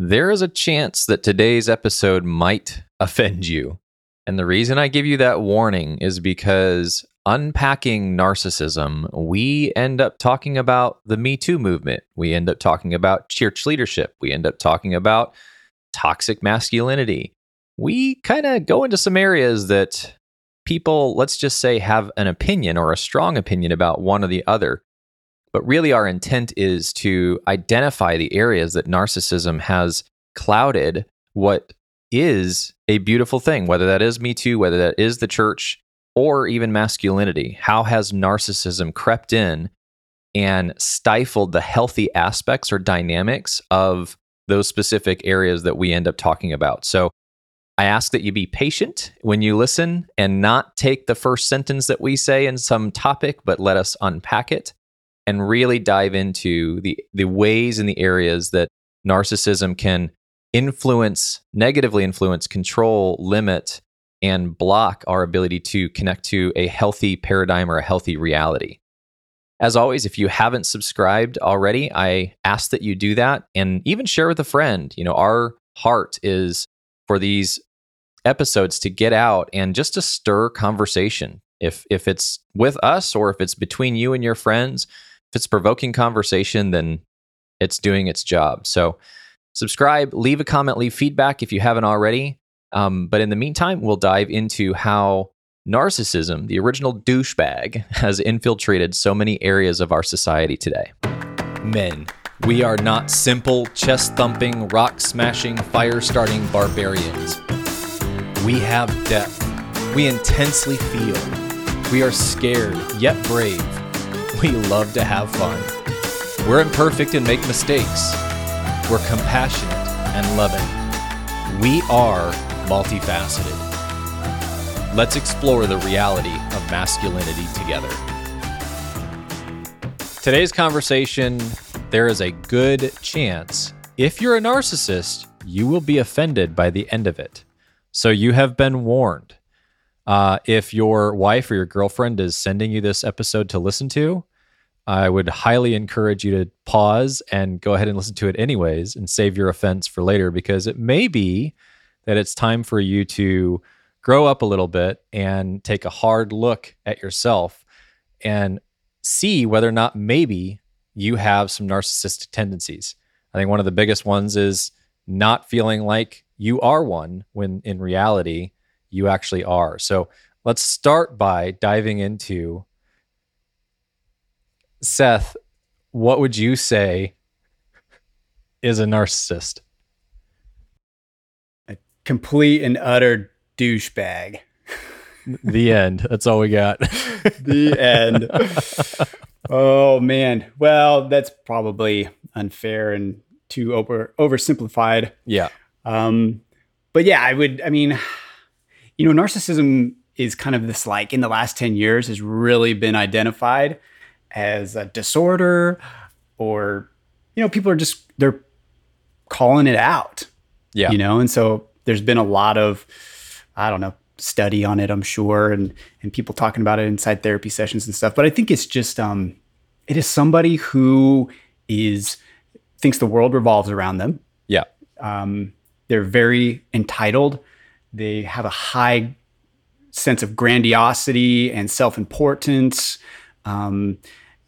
there is a chance that today's episode might offend you. And the reason I give you that warning is because unpacking narcissism, we end up talking about the Me Too movement. We end up talking about church leadership. We end up talking about toxic masculinity. We kind of go into some areas that people, let's just say, have an opinion or a strong opinion about one or the other. But really, our intent is to identify the areas that narcissism has clouded what is a beautiful thing, whether that is Me Too, whether that is the church, or even masculinity. How has narcissism crept in and stifled the healthy aspects or dynamics of those specific areas that we end up talking about? So, I ask that you be patient when you listen and not take the first sentence that we say in some topic, but let us unpack it and really dive into the the ways and the areas that narcissism can influence negatively influence control limit and block our ability to connect to a healthy paradigm or a healthy reality. As always if you haven't subscribed already i ask that you do that and even share with a friend. You know our heart is for these episodes to get out and just to stir conversation. If if it's with us or if it's between you and your friends if it's provoking conversation, then it's doing its job. So subscribe, leave a comment, leave feedback if you haven't already. Um, but in the meantime, we'll dive into how narcissism, the original douchebag, has infiltrated so many areas of our society today. Men, we are not simple, chest thumping, rock smashing, fire starting barbarians. We have depth. We intensely feel. We are scared, yet brave. We love to have fun. We're imperfect and make mistakes. We're compassionate and loving. We are multifaceted. Let's explore the reality of masculinity together. Today's conversation there is a good chance, if you're a narcissist, you will be offended by the end of it. So you have been warned. Uh, if your wife or your girlfriend is sending you this episode to listen to, I would highly encourage you to pause and go ahead and listen to it anyways and save your offense for later because it may be that it's time for you to grow up a little bit and take a hard look at yourself and see whether or not maybe you have some narcissistic tendencies. I think one of the biggest ones is not feeling like you are one when in reality you actually are. So let's start by diving into Seth, what would you say is a narcissist? A complete and utter douchebag. the end. That's all we got. the end. oh man. Well, that's probably unfair and too over oversimplified. Yeah. Um, but yeah, I would. I mean, you know, narcissism is kind of this like in the last ten years has really been identified as a disorder or you know people are just they're calling it out yeah. you know? And so there's been a lot of i don't know study on it i'm sure and and people talking about it inside therapy sessions and stuff. But i think it's just um it is somebody who is thinks the world revolves around them. Yeah. Um they're very entitled. They have a high sense of grandiosity and self-importance um,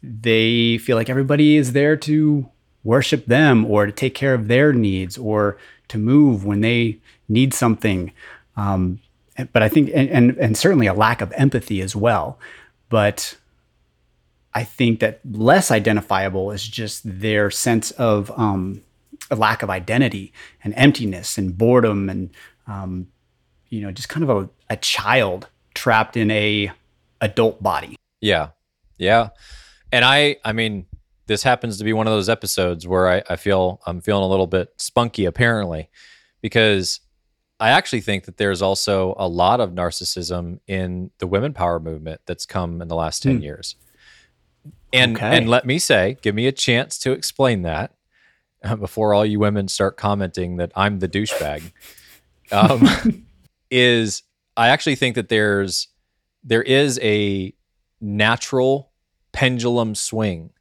they feel like everybody is there to worship them or to take care of their needs or to move when they need something. Um, but I think, and, and, and certainly a lack of empathy as well. But I think that less identifiable is just their sense of um, a lack of identity and emptiness and boredom and um, you know just kind of a, a child trapped in a adult body. Yeah, yeah. And I, I mean, this happens to be one of those episodes where I, I feel I'm feeling a little bit spunky, apparently, because I actually think that there's also a lot of narcissism in the women power movement that's come in the last 10 hmm. years. And okay. and let me say, give me a chance to explain that uh, before all you women start commenting that I'm the douchebag. um, is I actually think that there's there is a natural pendulum swing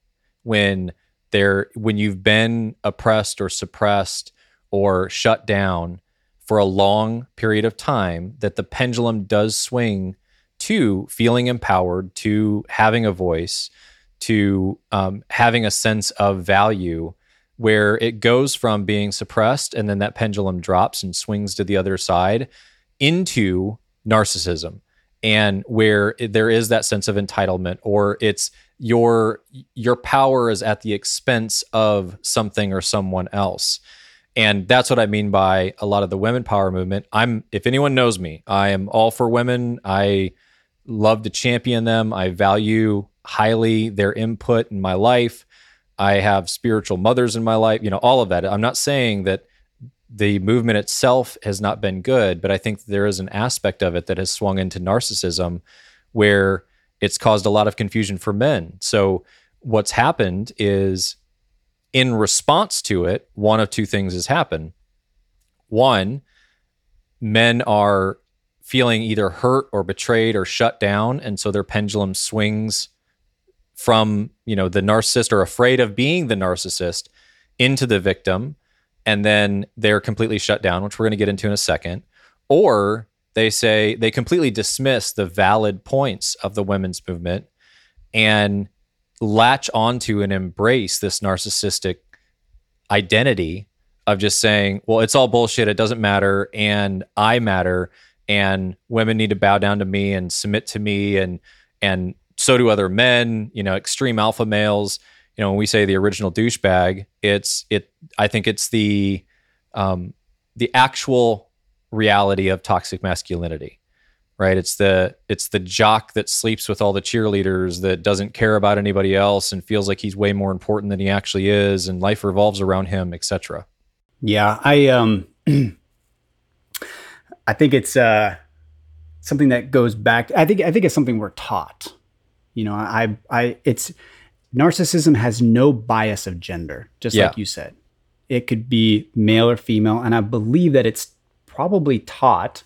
when there when you've been oppressed or suppressed or shut down for a long period of time, that the pendulum does swing to feeling empowered, to having a voice, to um, having a sense of value, where it goes from being suppressed and then that pendulum drops and swings to the other side into narcissism and where there is that sense of entitlement or it's your your power is at the expense of something or someone else. And that's what i mean by a lot of the women power movement. I'm if anyone knows me i am all for women. I love to champion them. I value highly their input in my life. I have spiritual mothers in my life you know all of that. I'm not saying that the movement itself has not been good, but I think there is an aspect of it that has swung into narcissism where it's caused a lot of confusion for men. So, what's happened is in response to it, one of two things has happened. One, men are feeling either hurt or betrayed or shut down. And so their pendulum swings from, you know, the narcissist or afraid of being the narcissist into the victim and then they're completely shut down, which we're going to get into in a second. Or they say they completely dismiss the valid points of the women's movement and latch onto and embrace this narcissistic identity of just saying, well, it's all bullshit. It doesn't matter. And I matter. And women need to bow down to me and submit to me. And, and so do other men, you know, extreme alpha males you know when we say the original douchebag it's it i think it's the um the actual reality of toxic masculinity right? It's the it's the jock that sleeps with all the cheerleaders that doesn't care about anybody else and feels like he's way more important than he actually is and life revolves around him etc yeah i um i think it's uh something that goes back i think i think it's something we're taught. You know i i it's narcissism has no bias of gender, just yeah. like you said. It could be male or female, and I believe that it's probably taught.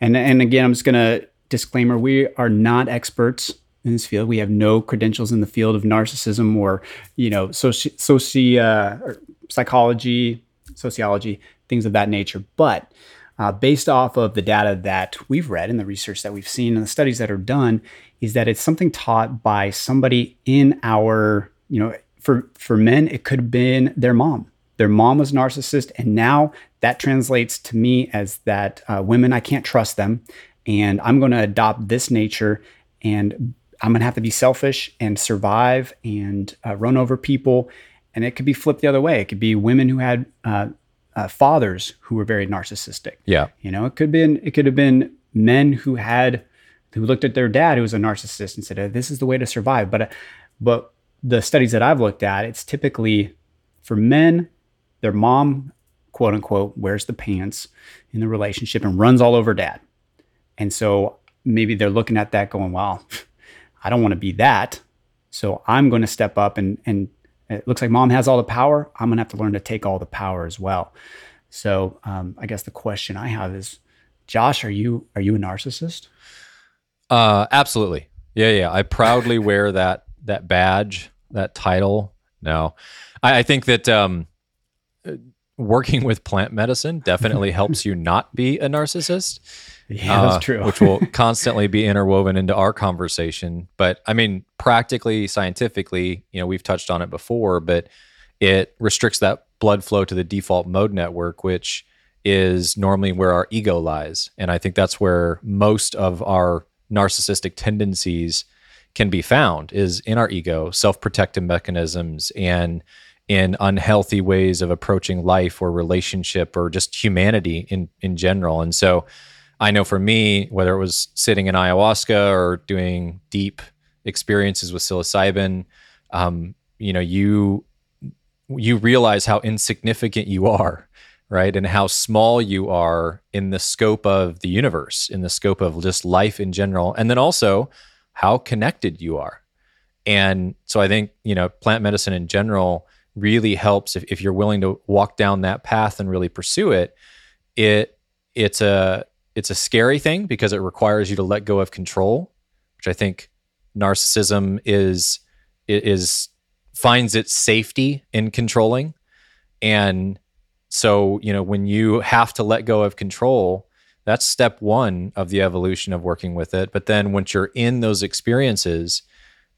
And and again, I'm just gonna disclaimer: we are not experts in this field. We have no credentials in the field of narcissism or you know soci, soci uh, psychology, sociology, things of that nature. But uh, based off of the data that we've read and the research that we've seen and the studies that are done, is that it's something taught by somebody in our, you know, for for men, it could have been their mom. Their mom was narcissist, and now that translates to me as that uh, women I can't trust them, and I'm going to adopt this nature, and I'm going to have to be selfish and survive and uh, run over people, and it could be flipped the other way. It could be women who had uh, uh, fathers who were very narcissistic. Yeah. You know, it could have been it could have been men who had who looked at their dad who was a narcissist and said, "This is the way to survive." But but the studies that I've looked at, it's typically for men, their mom, quote unquote, wears the pants in the relationship and runs all over dad. And so maybe they're looking at that going, "Well, I don't want to be that." So I'm going to step up and and it looks like mom has all the power. I'm gonna have to learn to take all the power as well. So um, I guess the question I have is, Josh, are you are you a narcissist? Uh, absolutely. Yeah, yeah. I proudly wear that that badge, that title. No, I, I think that um, working with plant medicine definitely helps you not be a narcissist. Yeah, that's uh, true. which will constantly be interwoven into our conversation. But I mean, practically, scientifically, you know, we've touched on it before, but it restricts that blood flow to the default mode network, which is normally where our ego lies. And I think that's where most of our narcissistic tendencies can be found is in our ego, self-protective mechanisms and in unhealthy ways of approaching life or relationship or just humanity in in general. And so I know for me, whether it was sitting in ayahuasca or doing deep experiences with psilocybin, um, you know, you you realize how insignificant you are, right, and how small you are in the scope of the universe, in the scope of just life in general, and then also how connected you are. And so I think you know, plant medicine in general really helps if, if you're willing to walk down that path and really pursue it. It it's a it's a scary thing because it requires you to let go of control, which I think narcissism is is finds its safety in controlling and so, you know, when you have to let go of control, that's step one of the evolution of working with it. But then once you're in those experiences,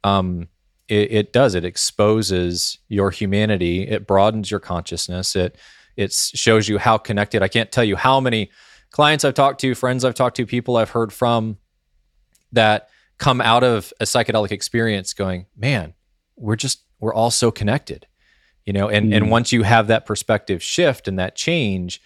um, it, it does. It exposes your humanity. It broadens your consciousness. It it shows you how connected. I can't tell you how many clients I've talked to, friends I've talked to, people I've heard from that come out of a psychedelic experience going, man, we're just we're all so connected you know and mm. and once you have that perspective shift and that change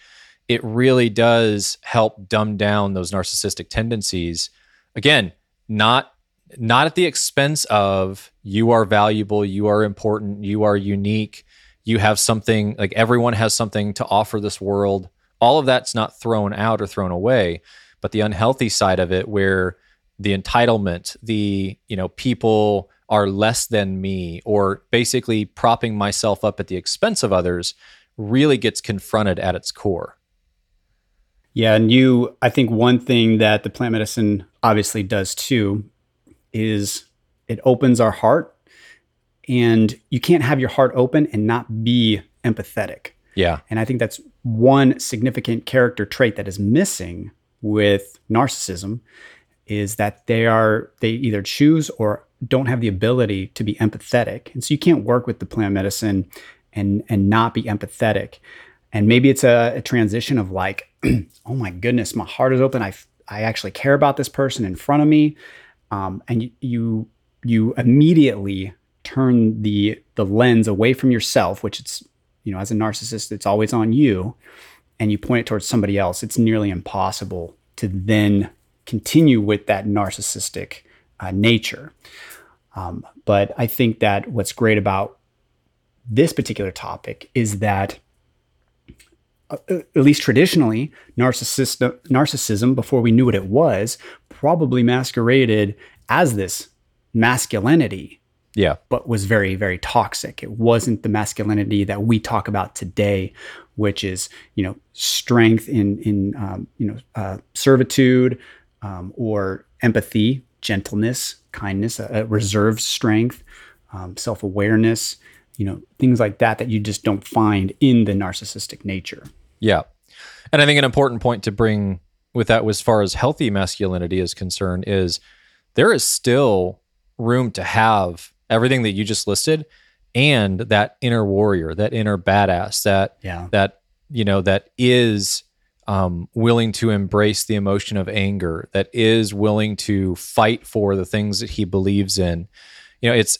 it really does help dumb down those narcissistic tendencies again not not at the expense of you are valuable you are important you are unique you have something like everyone has something to offer this world all of that's not thrown out or thrown away but the unhealthy side of it where the entitlement the you know people are less than me or basically propping myself up at the expense of others really gets confronted at its core. Yeah, and you I think one thing that the plant medicine obviously does too is it opens our heart and you can't have your heart open and not be empathetic. Yeah. And I think that's one significant character trait that is missing with narcissism is that they are they either choose or don't have the ability to be empathetic. And so you can't work with the plant medicine and and not be empathetic. And maybe it's a, a transition of like, oh my goodness, my heart is open. I I actually care about this person in front of me. Um, and you, you you immediately turn the the lens away from yourself, which it's you know as a narcissist, it's always on you, and you point it towards somebody else. It's nearly impossible to then continue with that narcissistic uh, nature. Um, but I think that what's great about this particular topic is that, uh, at least traditionally, narcissist, narcissism, before we knew what it was, probably masqueraded as this masculinity. Yeah. But was very, very toxic. It wasn't the masculinity that we talk about today, which is, you know, strength in, in um, you know, uh, servitude um, or empathy, gentleness, kindness, a, a reserved strength, um, self awareness, you know, things like that that you just don't find in the narcissistic nature. Yeah. And I think an important point to bring with that, as far as healthy masculinity is concerned, is there is still room to have everything that you just listed and that inner warrior, that inner badass, that yeah. that you know that is um, willing to embrace the emotion of anger, that is willing to fight for the things that he believes in. You know, it's,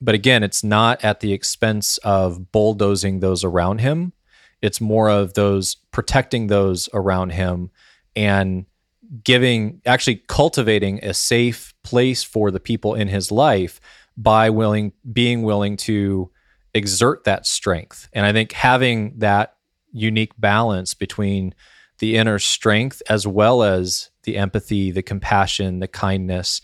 but again, it's not at the expense of bulldozing those around him. It's more of those protecting those around him and giving, actually cultivating a safe place for the people in his life by willing, being willing to exert that strength. And I think having that unique balance between the inner strength as well as the empathy, the compassion, the kindness.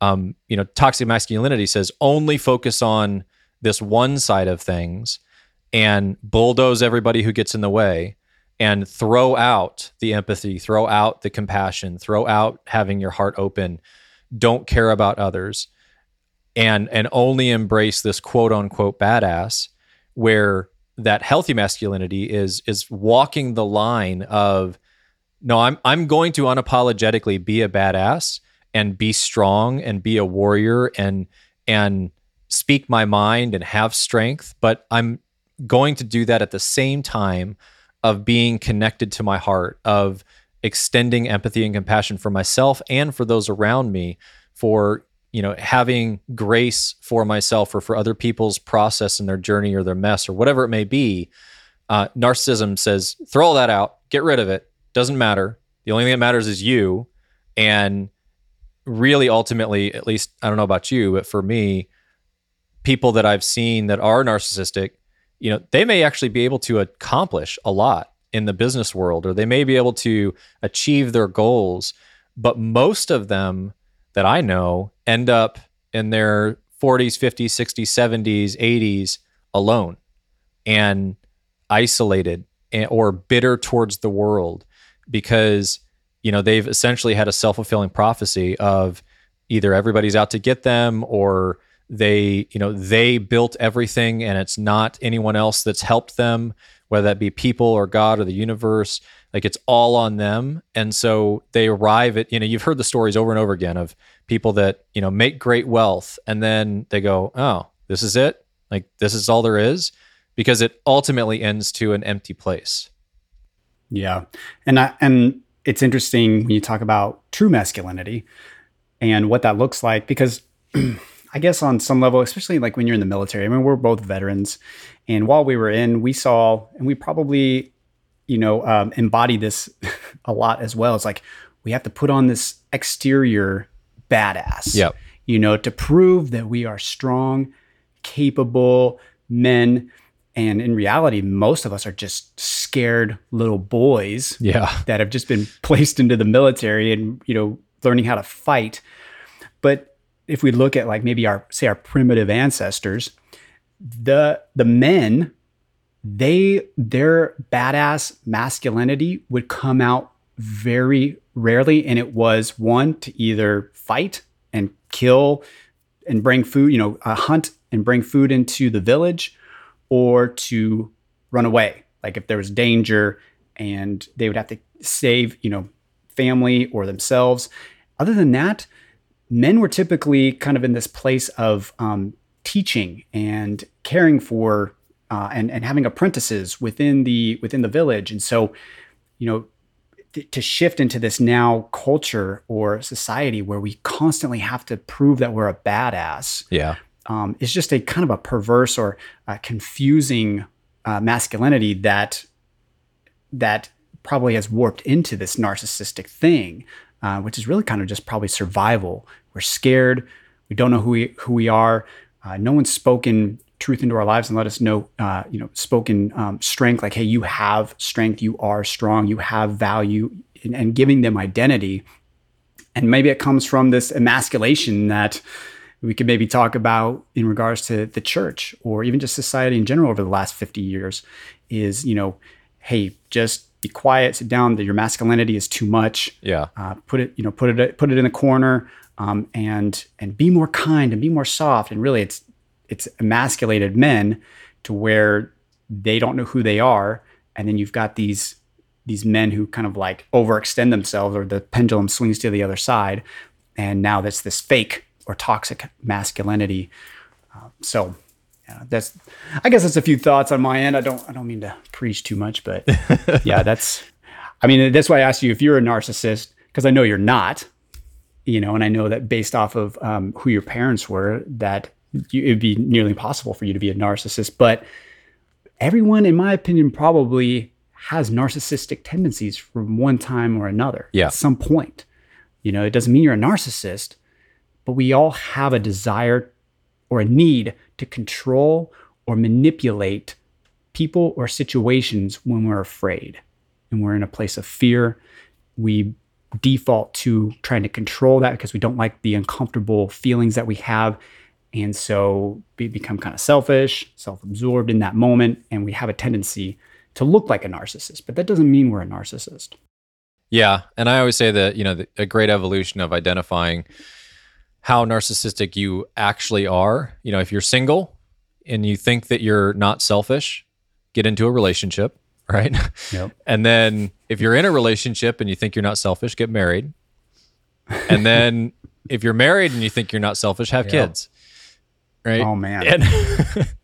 Um, you know, toxic masculinity says only focus on this one side of things and bulldoze everybody who gets in the way and throw out the empathy, throw out the compassion, throw out having your heart open, don't care about others and and only embrace this quote unquote badass where that healthy masculinity is is walking the line of no i'm i'm going to unapologetically be a badass and be strong and be a warrior and and speak my mind and have strength but i'm going to do that at the same time of being connected to my heart of extending empathy and compassion for myself and for those around me for you know having grace for myself or for other people's process and their journey or their mess or whatever it may be uh, narcissism says throw all that out get rid of it doesn't matter. The only thing that matters is you. And really ultimately at least i don't know about you but for me people that i've seen that are narcissistic you know they may actually be able to accomplish a lot in the business world or they may be able to achieve their goals but most of them that I know end up in their 40s, 50s, 60s, 70s, 80s alone and isolated or bitter towards the world because you know they've essentially had a self-fulfilling prophecy of either everybody's out to get them or they you know they built everything and it's not anyone else that's helped them whether that be people or God or the universe. Like it's all on them. And so they arrive at, you know, you've heard the stories over and over again of people that, you know, make great wealth and then they go, oh, this is it. Like this is all there is because it ultimately ends to an empty place. Yeah. And I, and it's interesting when you talk about true masculinity and what that looks like because I guess on some level, especially like when you're in the military, I mean, we're both veterans. And while we were in, we saw, and we probably, you know, um, embody this a lot as well. It's like we have to put on this exterior badass, Yep. you know, to prove that we are strong, capable men. And in reality, most of us are just scared little boys Yeah. that have just been placed into the military and you know learning how to fight but if we look at like maybe our say our primitive ancestors the the men they their badass masculinity would come out very rarely and it was one to either fight and kill and bring food you know uh, hunt and bring food into the village or to run away. Like if there was danger and they would have to save you know family or themselves. Other than that men were typically kind of in this place of um, teaching and caring for uh, and and having apprentices within the within the village and so you know th- to shift into this now culture or society where we constantly have to prove that we're a badass Yeah. um, is just a kind of a perverse or uh, confusing uh, masculinity that that probably has warped into this narcissistic thing, uh, which is really kind of just probably survival. We're scared. We don't know who we who we are. Uh, no one's spoken truth into our lives and let us know, uh, you know, spoken um, strength. Like, hey, you have strength. You are strong. You have value, and, and giving them identity. And maybe it comes from this emasculation that we could maybe talk about in regards to the church or even just society in general over the last 50 years is, you know, hey, just be quiet, sit down, that your masculinity is too much. Yeah. Uh, put it, you know, put it put it in the corner um, and and be more kind and be more soft. And really it's it's emasculated men to where they don't know who they are. And then you've got these these men who kind of like overextend themselves or the pendulum swings to the other side. And now that's this fake or toxic masculinity. Uh, so yeah, that's I guess that's a few thoughts on my end. I don't I don't mean to preach too much, but yeah, that's I mean that's why I asked you if you're a narcissist because I know you're not, you know, and I know that based off of um, who your parents were, that you, it'd be nearly impossible for you to be a narcissist. But everyone, in my opinion, probably has narcissistic tendencies from one time or another Yeah. at some point. You know, it doesn't mean you're a narcissist, but we all have a desire or a need to control or manipulate people or situations when we're afraid and we're in a place of fear. We default to trying to control that because we don't like the uncomfortable feelings that we have. And so we become kind of selfish, self absorbed in that moment. And we have a tendency to look like a narcissist, but that doesn't mean we're a narcissist. Yeah, and I always say that you know the, a great evolution of identifying how narcissistic you actually are. You know, if you're single and you think that you're not selfish, get into a relationship, right? Yep. And then if you're in a relationship and you think you're not selfish, get married. And then if you're married and you think you're not selfish, have Yeah. kids. Right? Oh, man. And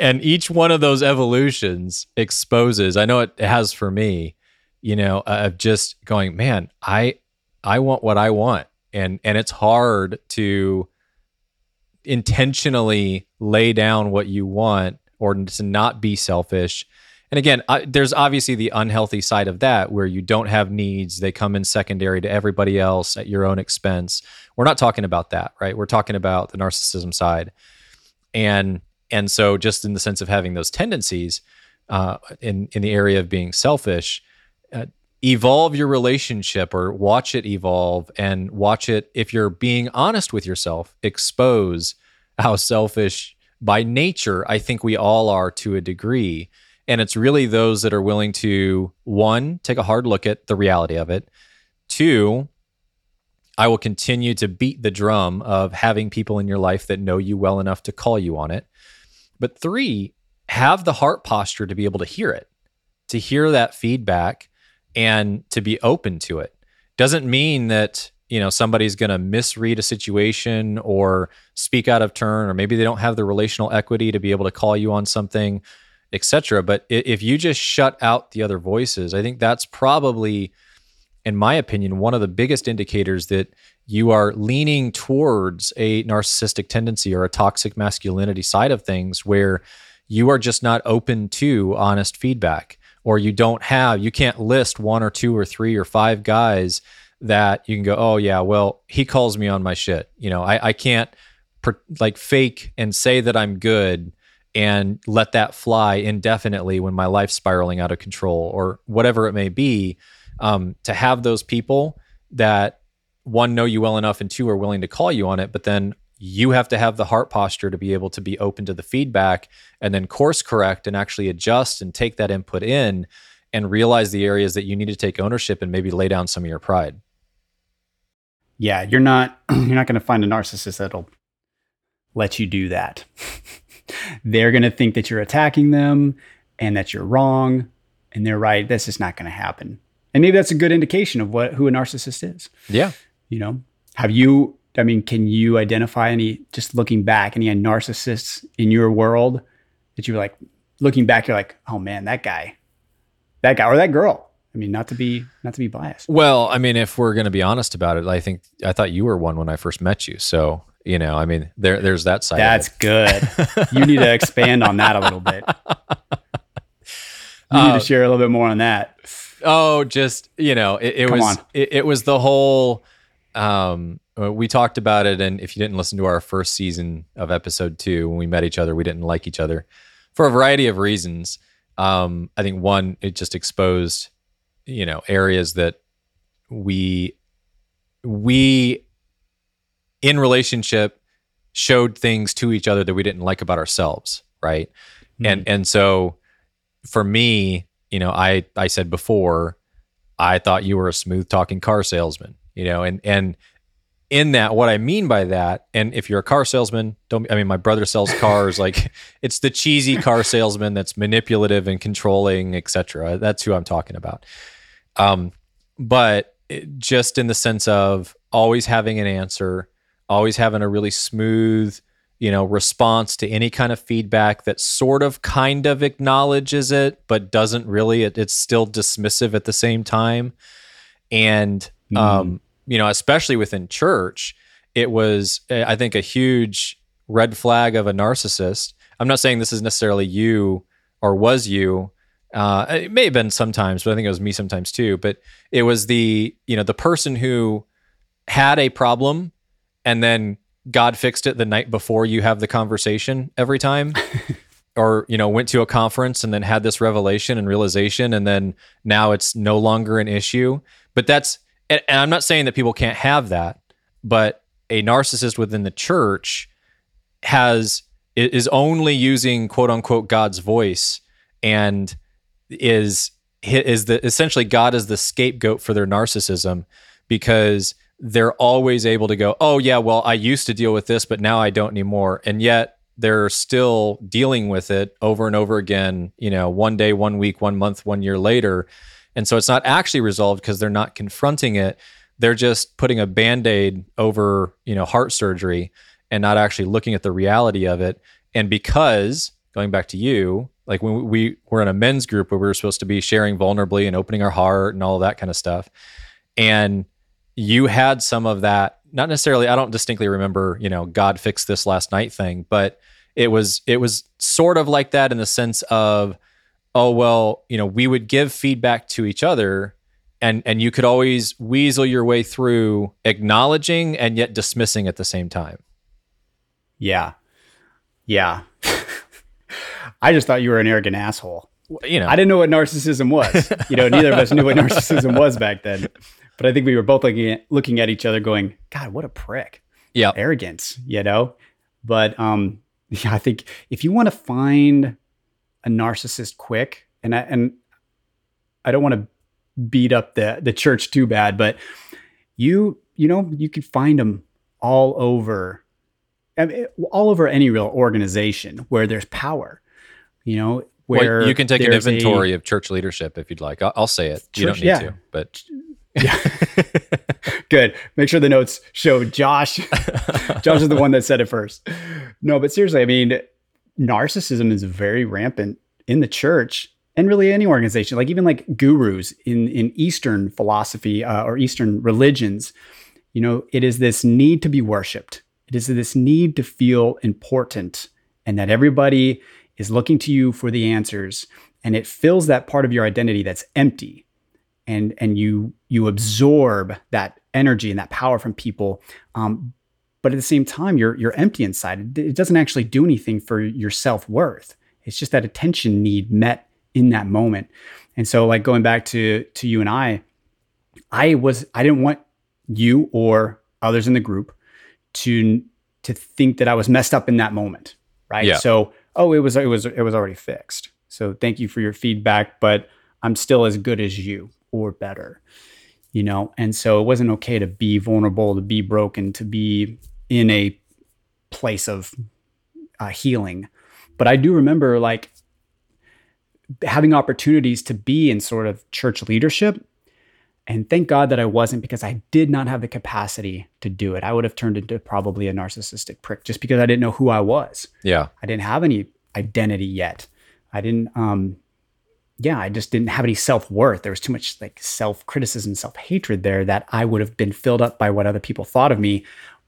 and each one of those evolutions exposes, I know it has for me, you know, uh, of just going, man, I I want what I want. And and it's hard to intentionally lay down what you want or to not be selfish. And again, I, there's obviously the unhealthy side of that where you don't have needs. They come in secondary to everybody else at your own expense. We're not talking about that, right? We're talking about the narcissism side. And and so just in the sense of having those tendencies uh, in in the area of being selfish, uh, evolve your relationship or watch it evolve and watch it if you're being honest with yourself, expose how selfish by nature I think we all are to a degree. And it's really those that are willing to one, take a hard look at the reality of it. Two, I will continue to beat the drum of having people in your life that know you well enough to call you on it. But three, have the heart posture to be able to hear it. to hear that feedback and to be open to it. Doesn't mean that you know somebody's going to misread a situation or speak out of turn or maybe they don't have the relational equity to be able to call you on something etc but if you just shut out the other voices i think that's probably in my opinion one of the biggest indicators that you are leaning towards a narcissistic tendency or a toxic masculinity side of things where you are just not open to honest feedback or you don't have you can't list one or two or three or five guys that you can go, oh yeah, well he calls me on my shit. You know, I I can't like fake and say that I'm good and let that fly indefinitely when my life's spiraling out of control or whatever it may be. Um, to have those people that one know you well enough and two are willing to call you on it, but then you have to have the heart posture to be able to be open to the feedback and then course correct and actually adjust and take that input in and realize the areas that you need to take ownership and maybe lay down some of your pride yeah, you're not you're not going to find a narcissist that'll let you do that. they're going to think that you're attacking them and that you're wrong and they're right. This is not going to happen. And maybe that's a good indication of what who a narcissist is. Yeah. You know, have you I mean, can you identify any just looking back any narcissists in your world that you were like looking back you're like, "Oh man, that guy. That guy or that girl I mean, not to be not to be biased. Well, I mean, if we're going to be honest about it, I think I thought you were one when I first met you. So you know, I mean, there there's that side. That's good. you need to expand on that a little bit. You need uh, to share a little bit more on that. Oh, just you know, it, it was it, it, was the whole. Um, uh, we talked about it, and if you didn't listen to our first season of episode two, when we met each other, we didn't like each other for a variety of reasons. Um, I think one, it just exposed you know areas that we we in relationship showed things to each other that we didn't like about ourselves right? Mm-hmm. and and so for me you know i i said before i thought you were a smooth talking car salesman you know and and in that what i mean by that and if you're a car salesman don't i mean my brother sells cars like it's the cheesy car salesman that's manipulative and controlling etc that's who i'm talking about. Um, but it, just in the sense of always having an answer, always having a really smooth, you know, response to any kind of feedback that sort of kind of acknowledges it, but doesn't really. It, it's still dismissive at the same time. And, mm. um, you know, especially within church, it was, I think, a huge red flag of a narcissist. I'm not saying this is necessarily you or was you, uh, it may have been sometimes, but I think it was me sometimes too. But it was the you know the person who had a problem and then God fixed it the night before you have the conversation every time. or you know went to a conference and then had this revelation and realization and then now it's no longer an issue but that's and, and i'm not saying that people can't have that but a narcissist within the church has is only using quote unquote god's voice and is is the essentially God is the scapegoat for their narcissism because they're always able to go, "Oh yeah, well I used to deal with this, but now I don't anymore." And yet they're still dealing with it over and over again, you know, one day, one week, one month, one year later. And so it's not actually resolved because they're not confronting it. They're just putting a band-aid over, you know, heart surgery and not actually looking at the reality of it. And because going back to you, like when we were in a men's group where we were supposed to be sharing vulnerably and opening our heart and all that kind of stuff and you had some of that not necessarily i don't distinctly remember you know god fixed this last night thing but it was it was sort of like that in the sense of oh well you know we would give feedback to each other and and you could always weasel your way through acknowledging and yet dismissing at the same time yeah yeah I just thought you were an arrogant asshole. You know, I didn't know what narcissism was. you know, neither of us knew what narcissism was back then. But I think we were both looking at looking at each other, going, "God, what a prick!" Yeah, arrogance. You know, but um, yeah, I think if you want to find a narcissist quick, and I, and I don't want to beat up the the church too bad, but you you know you can find them all over all over any real organization where there's power you know, where well, you can take an there's a- inventory of church leadership if you'd like. I'll, I'll say it. you don't need yeah. to, but Good. Make sure the notes show Josh. Josh is the one that said it first. No, but seriously, I mean, narcissism is very rampant in the church and really any organization. Like even like gurus in in Eastern philosophy uh, or Eastern religions, you know, it is this need to be worshipped. It is this need to feel important, and that everybody is looking to you for the answers, and it fills that part of your identity that's empty and and you you absorb that energy and that power from people um, but at the same time you're you're empty inside. It, doesn't actually do anything for your self-worth. It's just that attention need met in that moment. And so like going back to to you and i i was i didn't want you or others in the group to to think that i was messed up in that moment right? Yeah. so oh it was it was it was already fixed. So thank you for your feedback but i'm still as good as you or better you know? And so it wasn't okay to be vulnerable to be broken to be in a place of uh, healing. But i do remember like having opportunities to be in sort of church leadership. And thank god that i wasn't because i did not have the capacity to do it. I would have turned into probably a narcissistic prick just because i didn't know who i was. Yeah, I didn't have any identity yet. I didn't um yeah, I just didn't have any self-worth. There was too much like self-criticism, self-hatred there that I would have been filled up by what other people thought of me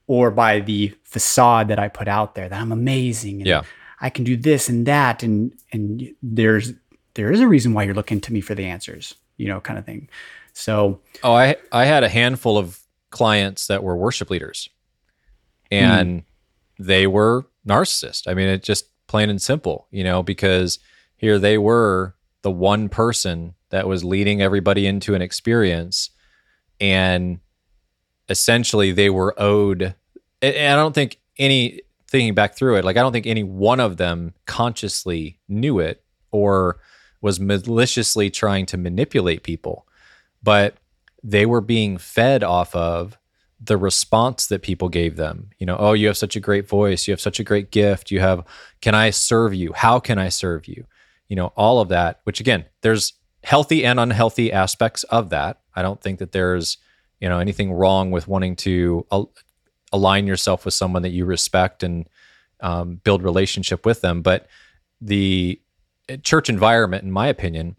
or by the facade that I put out there that I'm amazing and Yeah. I can do this and that and and there's there is a reason why you're looking to me for the answers, you know, kind of thing. So, Oh, I I had a handful of clients that were worship leaders, and hmm. they were narcissists. I mean, it just plain and simple, you know, because here they were, the one person that was leading everybody into an experience, and essentially they were owed. And I don't think any thinking back through it, like I don't think any one of them consciously knew it or was maliciously trying to manipulate people but they were being fed off of the response that people gave them. You know, oh, you have such a great voice, you have such a great gift, you have can I serve you? How can I serve you? You know, all of that, which again, there's healthy and unhealthy aspects of that. I don't think that there's, you know, anything wrong with wanting to al- align yourself with someone that you respect and um, build relationship with them, but the uh, church environment in my opinion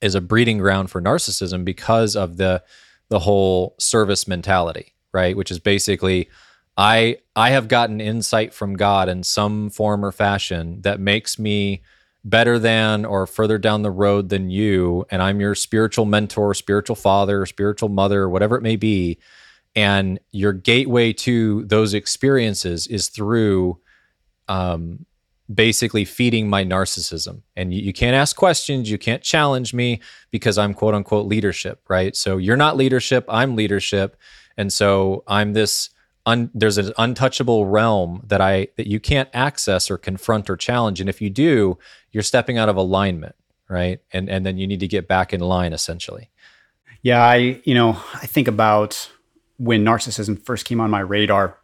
is a breeding ground for narcissism because of the the whole service mentality, right? Which is basically I I have gotten insight from God in some form or fashion that makes me better than or further down the road than you and I'm your spiritual mentor, spiritual father, spiritual mother, whatever it may be. And your gateway to those experiences is through um, basically feeding my narcissism. And you, you can't ask questions, you can't challenge me because I'm quote unquote leadership, right? So you're not leadership, I'm leadership. And so I'm this un, there's an untouchable realm that I that you can't access or confront or challenge. And if you do, you're stepping out of alignment, right? And and then you need to get back in line essentially. Yeah, I you know I think about when narcissism first came on my radar.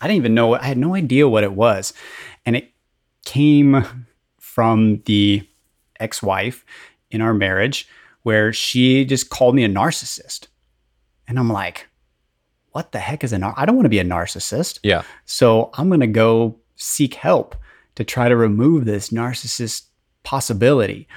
I didn't even know I had no idea what it was, and it came from the ex-wife in our marriage where she just called me a narcissist, and I'm like, what the heck is a nar? I don't want to be a narcissist. Yeah. So I'm going to go seek help to try to remove this narcissist possibility,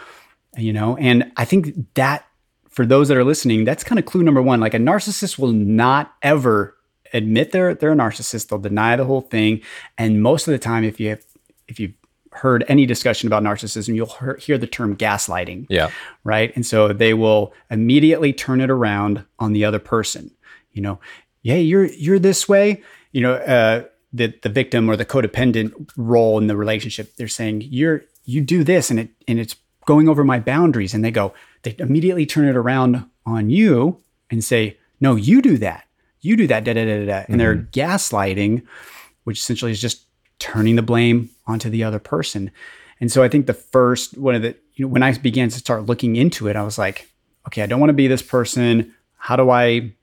you know? And I think that for those that are listening, that's kind of clue number one. Like a narcissist will not ever admit they're they're a narcissist. They'll deny the whole thing. And most of the time, if you have if you've heard any discussion about narcissism, you'll hear, hear the term gaslighting Yeah. right? And so they will immediately turn it around on the other person. You know, yeah, you're you're this way. You know, uh, the the victim or the codependent role in the relationship. They're saying you're you do this, and it and it's going over my boundaries. And they go, they immediately turn it around on you and say, no, you do that. You do that. Da da da da. da. And they're gaslighting, which essentially is just turning the blame onto the other person. And so I think the first one of the you know when I began to start looking into it, I was like, okay, I don't want to be this person. How do I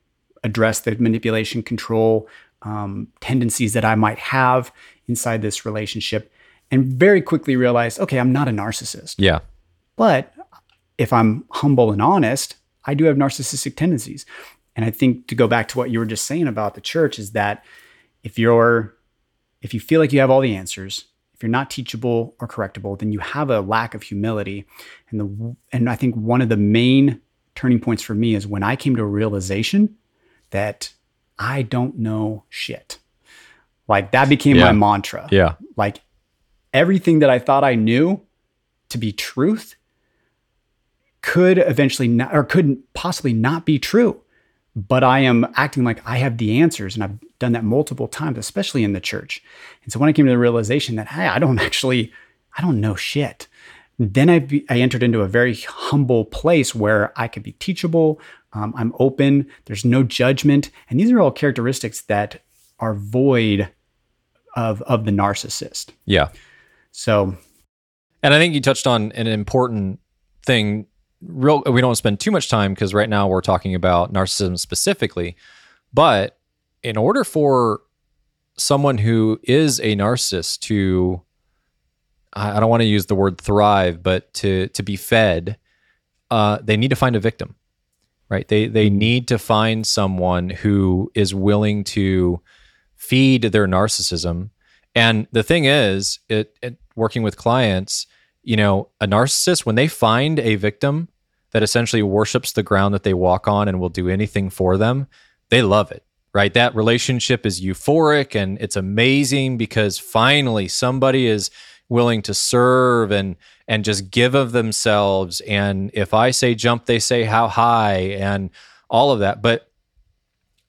address the manipulation, control um, tendencies that I might have inside this relationship? and very quickly realized, okay, I'm not a narcissist. Yeah. But if I'm humble and honest, I do have narcissistic tendencies. And I think to go back to what you were just saying about the church is that if you're if you feel like you have all the answers, if you're not teachable or correctable, then you have a lack of humility. And the and I think one of the main turning points for me is when I came to a realization that I don't know shit. Like that became Yeah. my mantra. Yeah. Like everything that I thought I knew to be truth could eventually not or couldn't possibly not be true. But I am acting like I have the answers, and I've done that multiple times, especially in the church. And so when I came to the realization that hey, I don't actually, I don't know shit, then I be, I entered into a very humble place where I could be teachable. Um, I'm open. There's no judgment, and these are all characteristics that are void of of the narcissist. Yeah. So And I think you touched on an important thing. Real, we don't spend too much time because right now we're talking about narcissism specifically. But in order for someone who is a narcissist to, I don't want to use the word thrive, but to to be fed, uh, they need to find a victim, right? They they need to find someone who is willing to feed their narcissism. And the thing is, it, it working with clients, you know, a narcissist when they find a victim that essentially worships the ground that they walk on and will do anything for them, they love it. Right? That relationship is euphoric and it's amazing because finally somebody is willing to serve and and just give of themselves. And if I say jump they say how high and all of that. But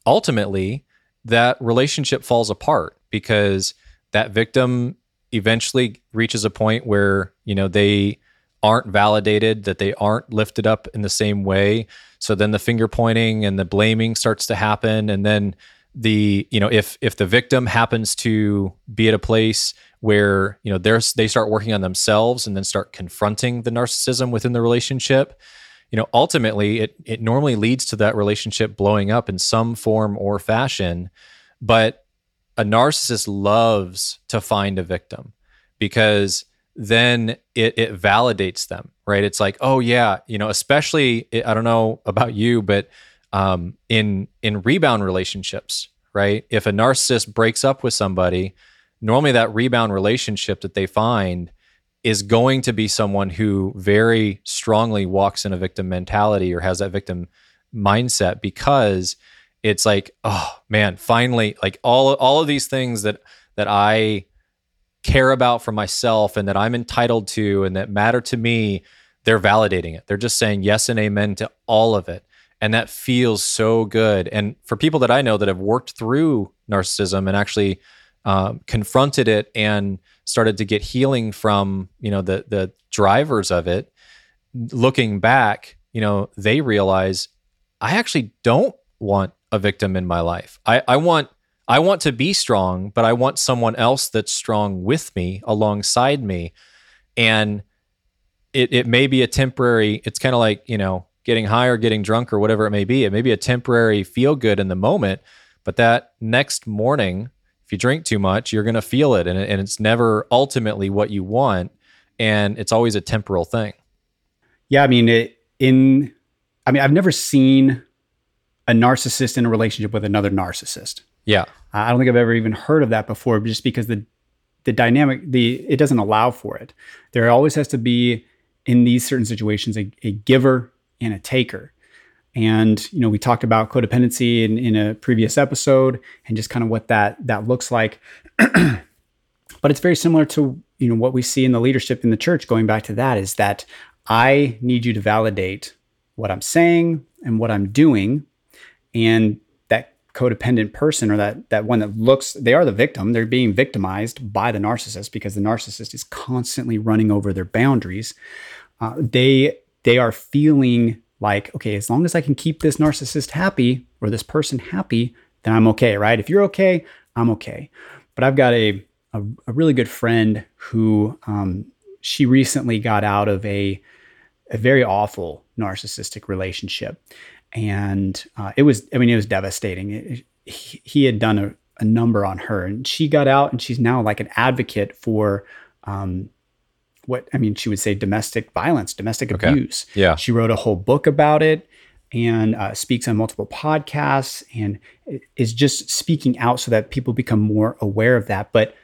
ultimately that relationship falls apart because that victim eventually reaches a point where you know they aren't validated that they aren't lifted up in the same way. So then the finger pointing and the blaming starts to happen. And then the you know if if the victim happens to be at a place where you know there's they start working on themselves and then start confronting the narcissism within the relationship. You know ultimately it it normally leads to that relationship blowing up in some form or fashion but a narcissist loves to find a victim because then it, it validates them right? It's like oh yeah you know especially i don't know about you but um, in in rebound relationships right? If a narcissist breaks up with somebody normally that rebound relationship that they find is going to be someone who very strongly walks in a victim mentality or has that victim mindset because it's like oh man finally like all all of these things that that I care about for myself and that I'm entitled to and that matter to me they're validating it. They're just saying yes and amen to all of it. And that feels so good. And for people that I know that have worked through narcissism and actually um, confronted it and started to get healing from you know the the drivers of it. Looking back you know they realize i actually don't want a victim in my life. I i want i want to be strong but i want someone else that's strong with me alongside me. And it it may be a temporary it's kind of like you know getting high or getting drunk or whatever it may be. It may be a temporary feel good in the moment but that next morning if you drink too much you're going to feel it and, and it's never ultimately what you want and it's always a temporal thing Yeah, I mean, it, in I mean, I've never seen a narcissist in a relationship with another narcissist. yeah I don't think I've ever even heard of that before, just because the the dynamic the it doesn't allow for it. There always has to be in these certain situations a, a giver and a taker. And you know, we talked about codependency in, in a previous episode and just kind of what that that looks like. but it's very similar to you know what we see in the leadership in the church. Going back to that is that i need you to validate what i'm saying and what i'm doing. And that codependent person or that that one that looks they are the victim. They're being victimized by the narcissist because the narcissist is constantly running over their boundaries. Uh, they they are feeling like okay as long as i can keep this narcissist happy or this person happy then i'm okay right? If you're okay i'm okay. But i've got a a, a really good friend who um, she recently got out of a a very awful narcissistic relationship. And uh, it was i mean it was devastating. It- he, he had done a, a number on her and she got out and she's now like an advocate for um, what I mean, she would say domestic violence, domestic Okay. abuse. Yeah. She wrote a whole book about it and uh, speaks on multiple podcasts and is just speaking out so that people become more aware of that. But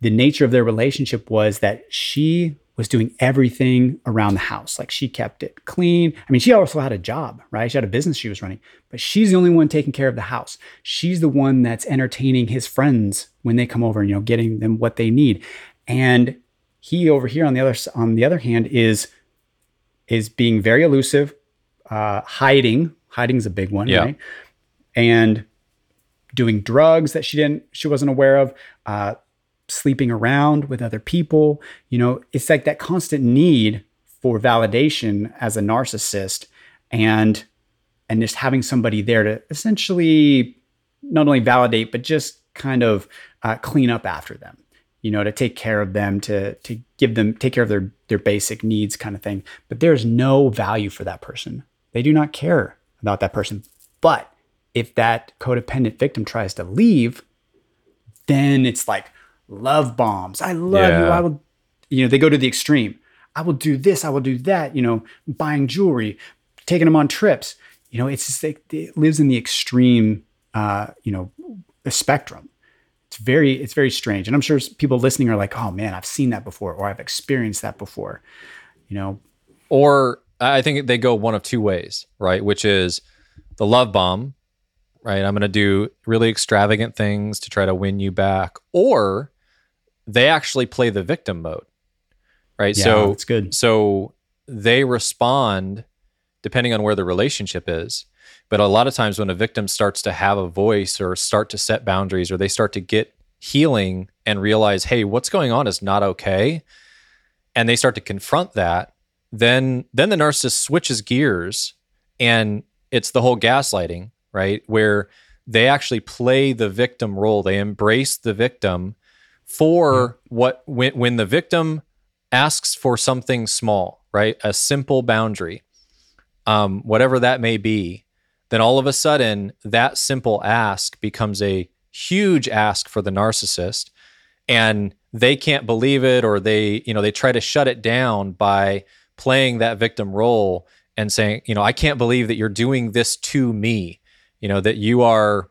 the nature of their relationship was that she was doing everything around the house. Like she kept it clean. I mean, she also had a job, right? She had a business she was running, but she's the only one taking care of the house. She's the one that's entertaining his friends when they come over and, you know, getting them what they need. And he over here on the other on the other hand is is being very elusive, uh, hiding. Hiding's a big one, Yeah. right? And doing drugs that she didn't she wasn't aware of, uh, sleeping around with other people. You know, it's like that constant need for validation as a narcissist, and and just having somebody there to essentially not only validate but just kind of uh, clean up after them you know to take care of them to to give them take care of their their basic needs kind of thing. But there's no value for that person. They do not care about that person. But if that codependent victim tries to leave then it's like love bombs. I love you. I will you know they go to the extreme. I will do this i will do that you know buying jewelry taking them on trips. You know it's just like it lives in the extreme uh you know spectrum it's very it's very strange and i'm sure people listening are like oh man i've seen that before or i've experienced that before you know Or I think they go one of two ways, right? Which is the love bomb, right? I'm going to do really extravagant things to try to win you back. Or they actually play the victim mode, right? yeah, so it's good so they respond depending on where the relationship is. But a lot of times when a victim starts to have a voice or start to set boundaries or they start to get healing and realize, hey, what's going on is not okay, and they start to confront that, then then the narcissist switches gears and it's the whole gaslighting, right? Where they actually play the victim role. They embrace the victim for what when when the victim asks for something small, right? A simple boundary, um, whatever that may be, then all of a sudden that simple ask becomes a huge ask for the narcissist. And they can't believe it, or they, you know, they try to shut it down by playing that victim role and saying, you know, I can't believe that you're doing this to me, you know, that you are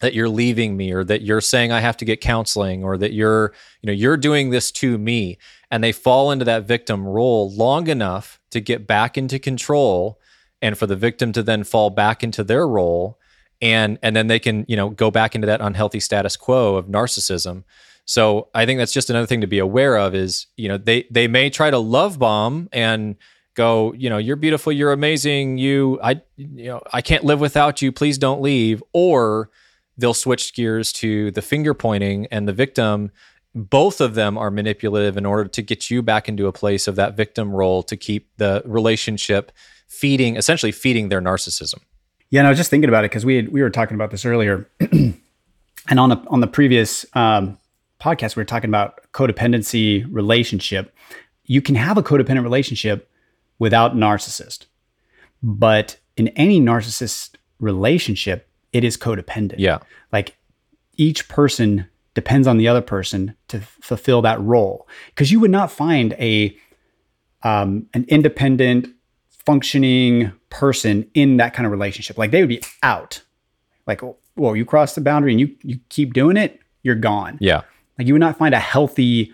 that you're leaving me or that you're saying I have to get counseling or that you're, you know, you're doing this to me. And they fall into that victim role long enough to get back into control and for the victim to then fall back into their role and and then they can, you know, go back into that unhealthy status quo of narcissism. So I think that's just another thing to be aware of is, you know, they they may try to love bomb and go, you know, you're beautiful, you're amazing, you I you know, I can't live without you, please don't leave or they'll switch gears to the finger pointing and the victim both of them are manipulative in order to get you back into a place of that victim role to keep the relationship feeding essentially feeding their narcissism Yeah, and I was just thinking about it because we had, we were talking about this earlier, and on the on the previous um, podcast we were talking about codependency relationship. You can have a codependent relationship without narcissist, but in any narcissist relationship, it is codependent. yeah like each person depends on the other person to f- fulfill that role because you would not find a um, an independent functioning person in that kind of relationship. Like they would be out. Like well you cross the boundary and you you keep doing it you're gone. Yeah. Like you would not find a healthy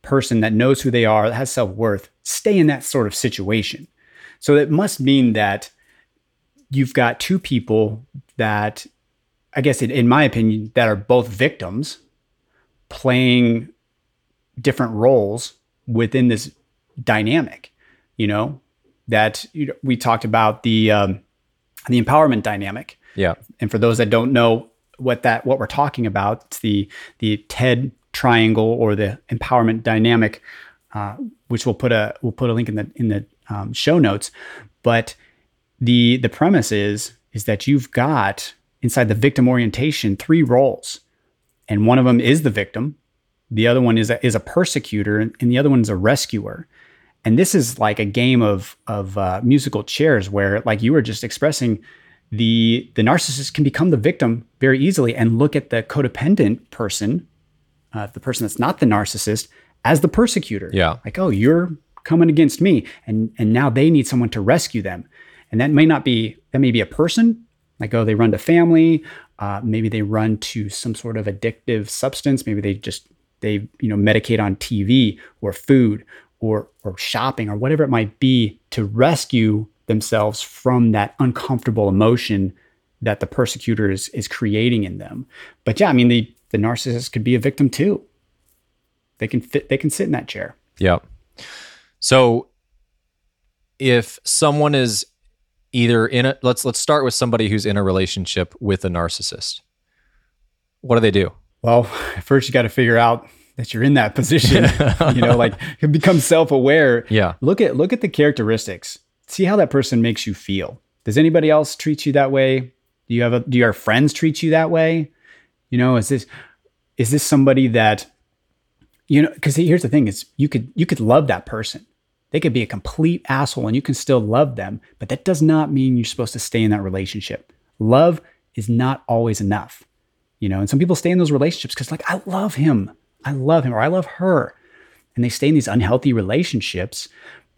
person that knows who they are, that has self-worth, stay in that sort of situation. So it must mean that you've got two people that I guess in, in my opinion that are both victims playing different roles within this dynamic, you know, that you know, we talked about the um, the empowerment dynamic. Yeah. And for those that don't know what that what we're talking about, it's the the TED triangle or the empowerment dynamic, uh, which we'll put a we'll put a link in the in the um, show notes. But the the premise is is that you've got inside the victim orientation three roles, and one of them is the victim, the other one is a, is a persecutor, and, and the other one is a rescuer. And this is like a game of of uh, musical chairs where, like you were just expressing, the the narcissist can become the victim very easily and look at the codependent person, uh, the person that's not the narcissist, as the persecutor. Yeah. Like, oh, you're coming against me. And and now they need someone to rescue them. And that may not be that may be a person, like, oh, they run to family, uh, maybe they run to some sort of addictive substance, maybe they just they, you know, medicate on TV or food or or shopping or whatever it might be to rescue themselves from that uncomfortable emotion that the persecutor is, is creating in them. But yeah, I mean the the narcissist could be a victim too. They can fit they can sit in that chair. Yeah. So if someone is either in a let's let's start with somebody who's in a relationship with a narcissist. What do they do? Well, first you got to figure out that you're in that position. you know, like become self-aware. Yeah. Look at look at the characteristics. See how that person makes you feel. Does anybody else treat you that way? Do you have a, do your friends treat you that way? You know, is this is this somebody that you know because here's the thing is you could you could love that person they could be a complete asshole and you can still love them but that does not mean you're supposed to stay in that relationship love is not always enough you know and some people stay in those relationships because like i love him i love him or i love her. And they stay in these unhealthy relationships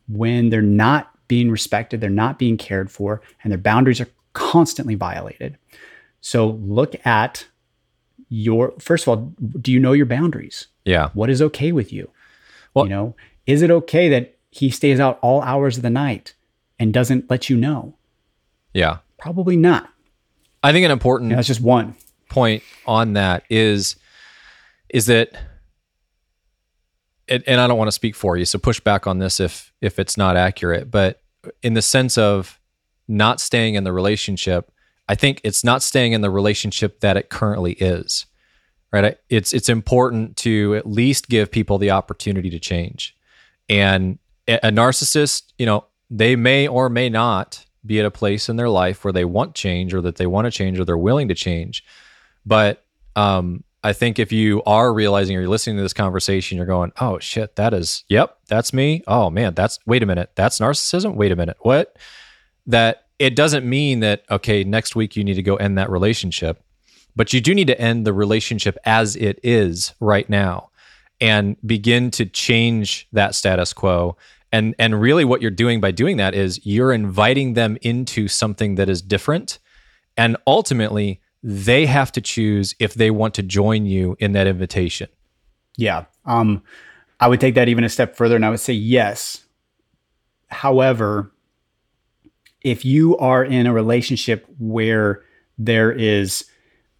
when they're not being respected they're not being cared for and their boundaries are constantly violated. So look at your first of all do you know your boundaries? Yeah. what is okay with you? Well- you know is it okay that he stays out all hours of the night and doesn't let you know? Yeah. probably not. I think an important that's just one. point on that is is that and, and I don't want to speak for you, so push back on this if if it's not accurate, but in the sense of not staying in the relationship, I think it's not staying in the relationship that it currently is. Right? It's it's important to at least give people the opportunity to change. And a narcissist, you know, they may or may not be at a place in their life where they want change or that they want to change or they're willing to change. But um, I think if you are realizing or you're listening to this conversation, you're going, oh shit, that is, yep, that's me. Oh man, that's, wait a minute, that's narcissism? Wait a minute, what? That it doesn't mean that, okay, next week you need to go end that relationship, but you do need to end the relationship as it is right now and begin to change that status quo. And, and really what you're doing by doing that is you're inviting them into something that is different. And ultimately, they have to choose if they want to join you in that invitation. Yeah. Um, I would take that even a step further and I would say yes. However, if you are in a relationship where there is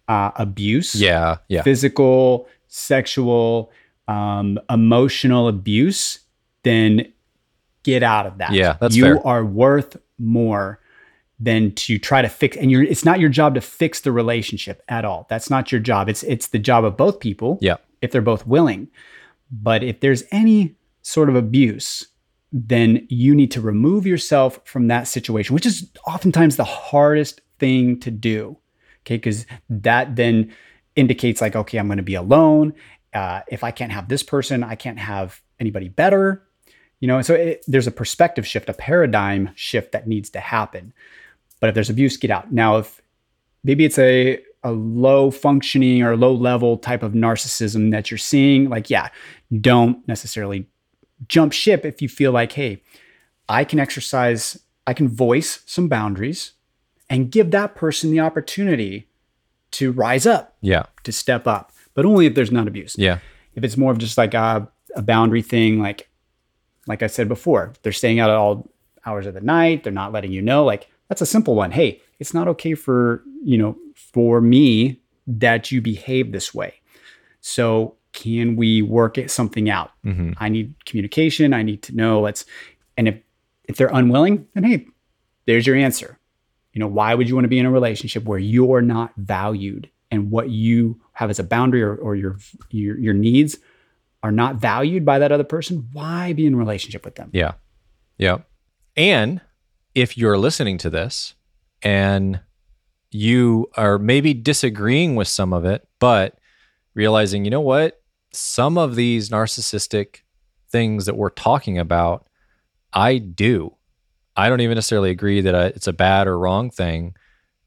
uh, abuse, Yeah, yeah, physical, sexual, um, emotional abuse, then get out of that. Yeah, that's you fair. are worth more than to try to fix and you're it's not your job to fix the relationship at all. That's not your job. It's it's the job of both people yeah, if they're both willing. But if there's any sort of abuse, then you need to remove yourself from that situation, which is oftentimes the hardest thing to do. Okay. Because that then indicates, like, okay, I'm going to be alone. Uh, if I can't have this person, I can't have anybody better. You know, so it, there's a perspective shift, a paradigm shift that needs to happen. But if there's abuse, get out. Now, if maybe it's a a low functioning or low level type of narcissism that you're seeing, like, yeah, don't necessarily jump ship if you feel like, hey, I can exercise, I can voice some boundaries and give that person the opportunity to rise up, yeah, to step up, but only if there's not abuse. yeah, If it's more of just like a, a boundary thing, like like I said before, they're staying out at all hours of the night, they're not letting you know, like that's a simple one. Hey, it's not okay for, you know, for me that you behave this way. So can we work it something out? hmm I need communication. I need to know let's and if if they're unwilling, then hey, there's your answer. You know, why would you want to be in a relationship where you're not valued and what you have as a boundary or, or your, your your needs are not valued by that other person? Why be in a relationship with them? yeah, yeah. And if you're listening to this and you are maybe disagreeing with some of it, but realizing, you know what, some of these narcissistic things that we're talking about, I do. I don't even necessarily agree that uh, it's a bad or wrong thing,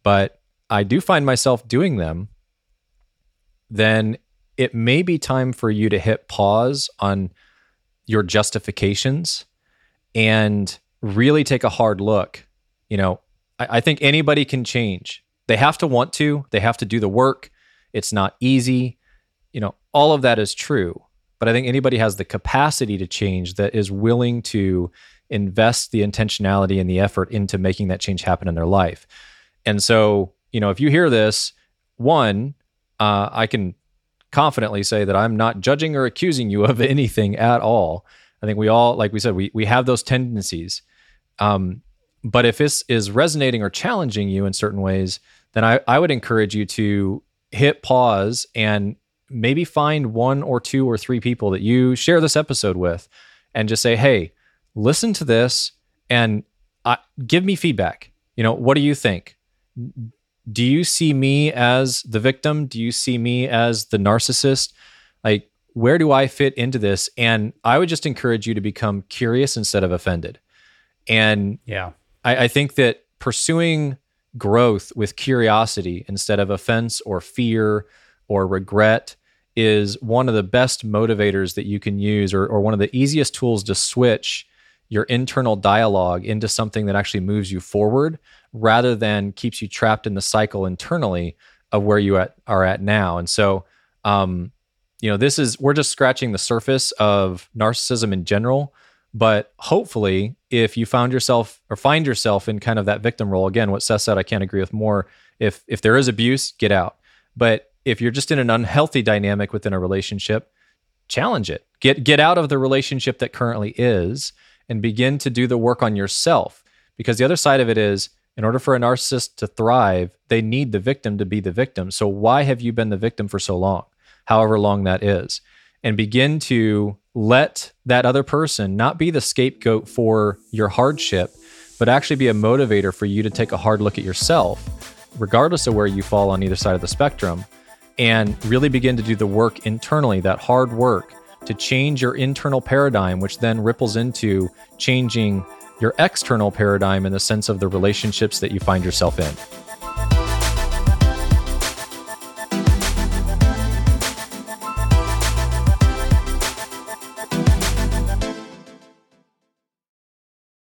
but I do find myself doing them. Then it may be time for you to hit pause on your justifications and really take a hard look. You know, I, I think anybody can change. They have to want to, they have to do the work. It's not easy. You know, all of that is true. But I think anybody has the capacity to change that is willing to invest the intentionality and the effort into making that change happen in their life. And so, you know, if you hear this, one, uh, I can confidently say that I'm not judging or accusing you of anything at all. I think we all, like we said, we we have those tendencies. Um, but if this is resonating or challenging you in certain ways, then I, I would encourage you to hit pause and maybe find one or two or three people that you share this episode with and just say, hey, listen to this and uh, give me feedback. You know, what do you think? Do you see me as the victim? Do you see me as the narcissist? Like, where do I fit into this? And I would just encourage you to become curious instead of offended. And yeah, I, I think that pursuing growth with curiosity instead of offense or fear or regret is one of the best motivators that you can use or, or one of the easiest tools to switch your internal dialogue into something that actually moves you forward rather than keeps you trapped in the cycle internally of where you at, are at now. And so, um, you know, this is, we're just scratching the surface of narcissism in general. But hopefully, if you found yourself or find yourself in kind of that victim role, again, what Seth said, I can't agree with more. If if there is abuse, get out. But if you're just in an unhealthy dynamic within a relationship, challenge it. Get get out of the relationship that currently is and begin to do the work on yourself. Because the other side of it is, in order for a narcissist to thrive, they need the victim to be the victim. So why have you been the victim for so long? However long that is. And begin to let that other person not be the scapegoat for your hardship, but actually be a motivator for you to take a hard look at yourself, regardless of where you fall on either side of the spectrum, and really begin to do the work internally, that hard work to change your internal paradigm, which then ripples into changing your external paradigm in the sense of the relationships that you find yourself in.